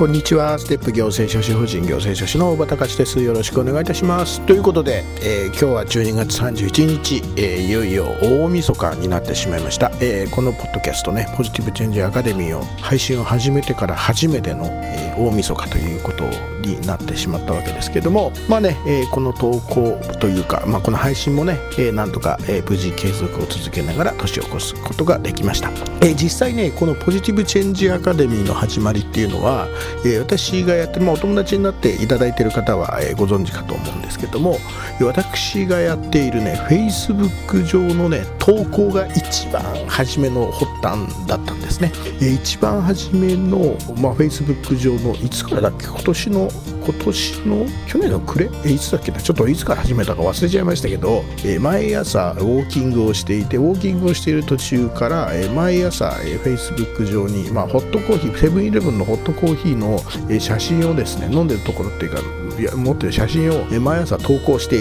こんにちは。ステップ行政書士法人行政書士の大場隆です。よろしくお願いいたします。ということで、えー、今日は12月31日、えー、いよいよ大晦日になってしまいました、えー、このポッドキャストねポジティブチェンジアカデミーを配信を始めてから初めての、え大晦日ということになってしまったわけですけどもまあね、えこの投稿というか、まあ、この配信もね、えなんとか、え無事継続を続けながら年を越すことができました、え実際ねこのポジティブチェンジアカデミーの始まりっていうのはえー、私がやって、まあ、お友達になっていただいている方は、えー、ご存知かと思うんですけども私がやっているね Facebook 上のね投稿が一番初めの発端だったんですね、えー、一番初めの、まあ、Facebook 上のいつからだっけ今年の今年の去年の暮れ？えいつだっけな？ちょっといつから始めたか忘れちゃいましたけど、えー、毎朝ウォーキングをしていてウォーキングをしている途中から、えー、毎朝、えー、Facebook 上に、まあ、ホットコーヒーセブンイレブンのホットコーヒーの、え、写真をですね飲んでるところっていうかいや持ってる写真を、毎朝投稿して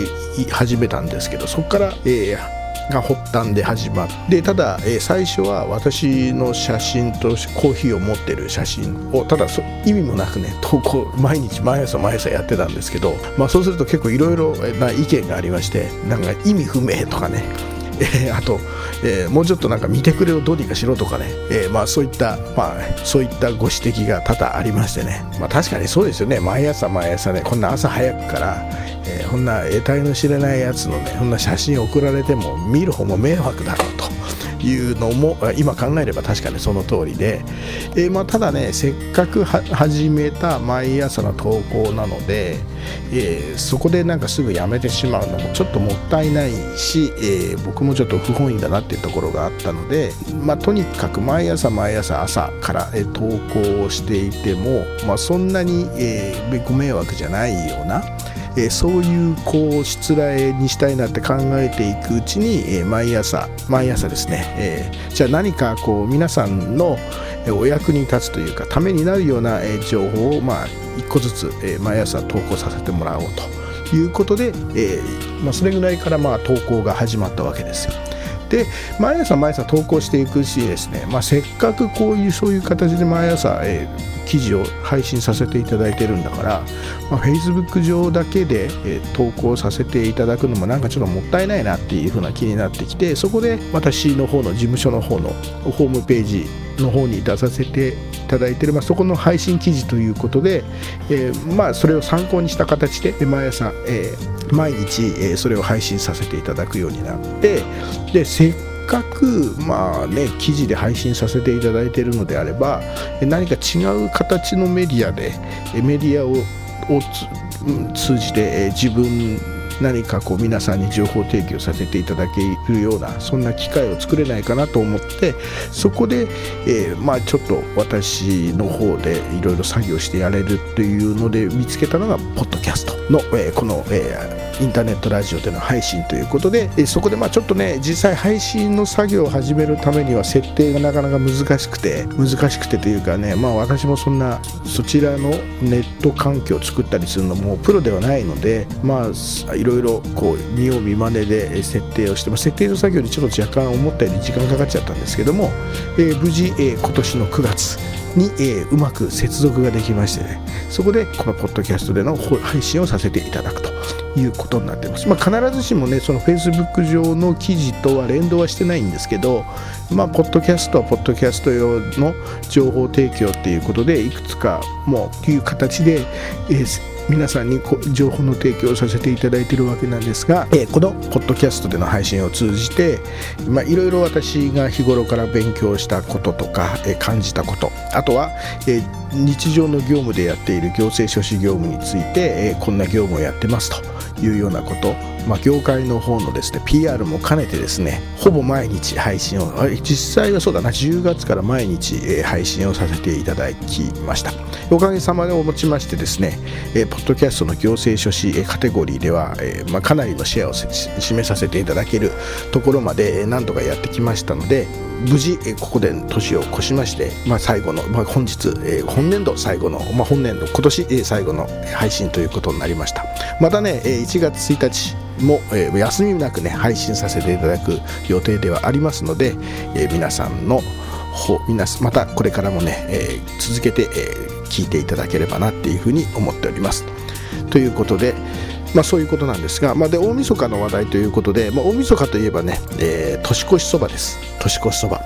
始めたんですけどそこから、えーが発端で始まってただ、えー、最初は私の写真とコーヒーを持ってる写真をただ意味もなくね投稿毎日毎朝毎朝やってたんですけど、まあ、そうすると結構いろいろな意見がありましてなんか意味不明とかねえー、あと、えー、もうちょっとなんか見てくれをどうにかしろとかね、えー、まあそういった、まあそういったご指摘が多々ありましてね、まあ確かにそうですよね、毎朝毎朝ね、こんな朝早くから、え、こんな得体の知れないやつのね、こんな写真送られても見る方も迷惑だろうと。いうのも今考えれば確かにその通りで、えー、まあ、ただねせっかく始めた毎朝の投稿なので、えー、そこでなんかすぐやめてしまうのもちょっともったいないし、えー、僕もちょっと不本意だなっていうところがあったので、まあ、とにかく毎朝毎朝朝から、え投稿をしていても、まあ、そんなに、えご迷惑じゃないようなえー、そういうこう失礼にしたいなって考えていくうちに、えー、毎朝毎朝ですね、えー、じゃあ何かこう皆さんのお役に立つというかためになるようなえ情報をまあ一個ずつ、え毎朝投稿させてもらおうということで、えまあ、それぐらいからまあ投稿が始まったわけですよ。で毎朝毎朝投稿していくしですね、まあ、せっかくこういうそういう形で毎朝、えー、記事を配信させていただいてるんだから、まあ、Facebook 上だけで、えー、投稿させていただくのもなんかちょっともったいないなっていう風な気になってきてそこで私の方の事務所の方のホームページの方に出させていただいてる、まあ、そこの配信記事ということで、えー、まあ、それを参考にした形で毎朝、えー、毎日、え、それを配信させていただくようになってでせっかくまあね記事で配信させていただいているのであれば何か違う形のメディアでメディアをを通じて自分何かこう皆さんに情報提供させていただけるようなそんな機会を作れないかなと思ってそこで、えー、まあちょっと私の方でいろいろ作業してやれるというので見つけたのがポッドキャストの、えー、この、えー、インターネットラジオでの配信ということで、えそこでまあちょっとね実際配信の作業を始めるためには設定がなかなか難しくて難しくてというかねまあ私もそんなそちらのネット環境を作ったりするのもプロではないのでまあいろろいろこう見よう見まねで設定をして、まあ、設定の作業にちょっと若干思ったより時間かかっちゃったんですけども、えー、無事、えー、今年の9月に、えー、うまく接続ができましてねそこでこのポッドキャストでの配信をさせていただくということになってます、まあ、必ずしもねその Facebook 上の記事とは連動はしてないんですけどまあポッドキャストはポッドキャスト用の情報提供っていうことでいくつかもういう形で、えー皆さんに情報の提供をさせていただいているわけなんですが、えー、このポッドキャストでの配信を通じて、いろいろ私が日頃から勉強したこととか、えー、感じたことあとは、えー日常の業務でやっている行政書士業務について、えー、こんな業務をやってますというようなことまあ、業界の方のですね PR も兼ねてですねほぼ毎日配信を実際はそうだな10月から毎日、えー、配信をさせていただきました。おかげさまでおもちましてですね、えー、ポッドキャストの行政書士、カテゴリーでは、えーまあ、かなりのシェアを示させていただけるところまで、えー、何とかやってきましたので無事、ここで年を越しまして、まあ、最後の、まあ、本日、えー、本年度最後の、まあ、本年度今年、えー、最後の配信ということになりました。またね、えー、1月1日も、えー、休みなくね配信させていただく予定ではありますので、えー、皆さんの皆またこれからもね、えー、続けて、え、聞いていただければなっていうふうに思っております。ということで、まあ、そういうことなんですが、まあ、で大晦日の話題ということで、まあ、大晦日といえばね、えー、年越しそばです。年越しそば。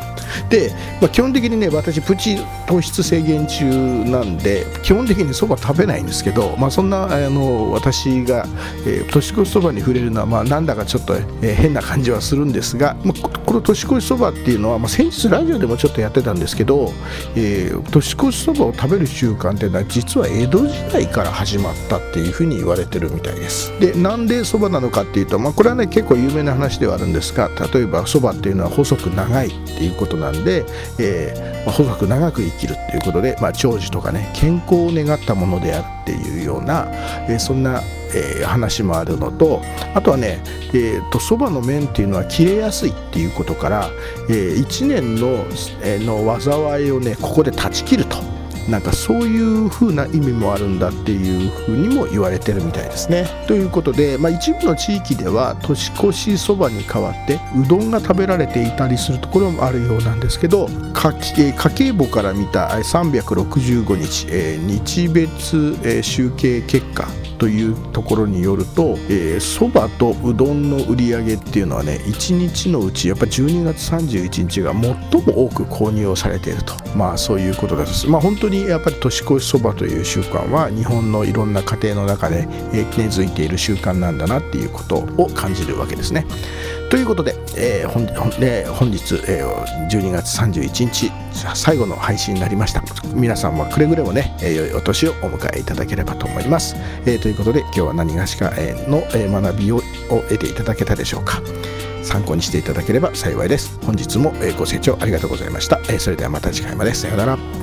で、まあ、基本的にね私プチ糖質制限中なんで基本的にそば食べないんですけど、まあ、そんなあの私が、えー、年越しそばに触れるのは、まあ、なんだかちょっと、えー、変な感じはするんですが、まあ、この年越しそばっていうのは、まあ、先日ラジオでもちょっとやってたんですけど、えー、年越しそばを食べる習慣っていうのは実は江戸時代から始まったっていうふうに言われてるみたいです。でなんでそばなのかっていうと、まあ、これはね結構有名な話ではあるんですが例えばそばっていうのは細く長いっていうことなんで、えーまあ、細く長く生きるっていうことで、まあ、長寿とかね健康を願ったものであるっていうような、えー、そんな、えー、話もあるのとあとはねそば、えーと、の麺っていうのは切れやすいっていうことから、えー、1年の,、えー、の災いをねここで断ち切ると。なんかそういう風な意味もあるんだっていう風にも言われてるみたいですね。ということで、まあ、一部の地域では年越しそばに代わってうどんが食べられていたりするところもあるようなんですけど家計簿から見た365日、えー、日別、えー、集計結果というところによるとそば、とうどんの売り上げっていうのはね1日のうちやっぱ12月31日が最も多く購入をされているとまあそういうことですまあ本当にやっぱり年越しそばという習慣は日本のいろんな家庭の中で根付いている習慣なんだなっていうことを感じるわけですね。ということで、えー、本え、本日、えー、12月31日最後の配信になりました。皆さんはくれぐれもね、えー、良いお年をお迎えいただければと思います、えー、ということで今日は何がしかの、えー、学びを得ていただけたでしょうか。参考にしていただければ幸いです。本日もご清聴ありがとうございました。それではまた次回まで。さようなら。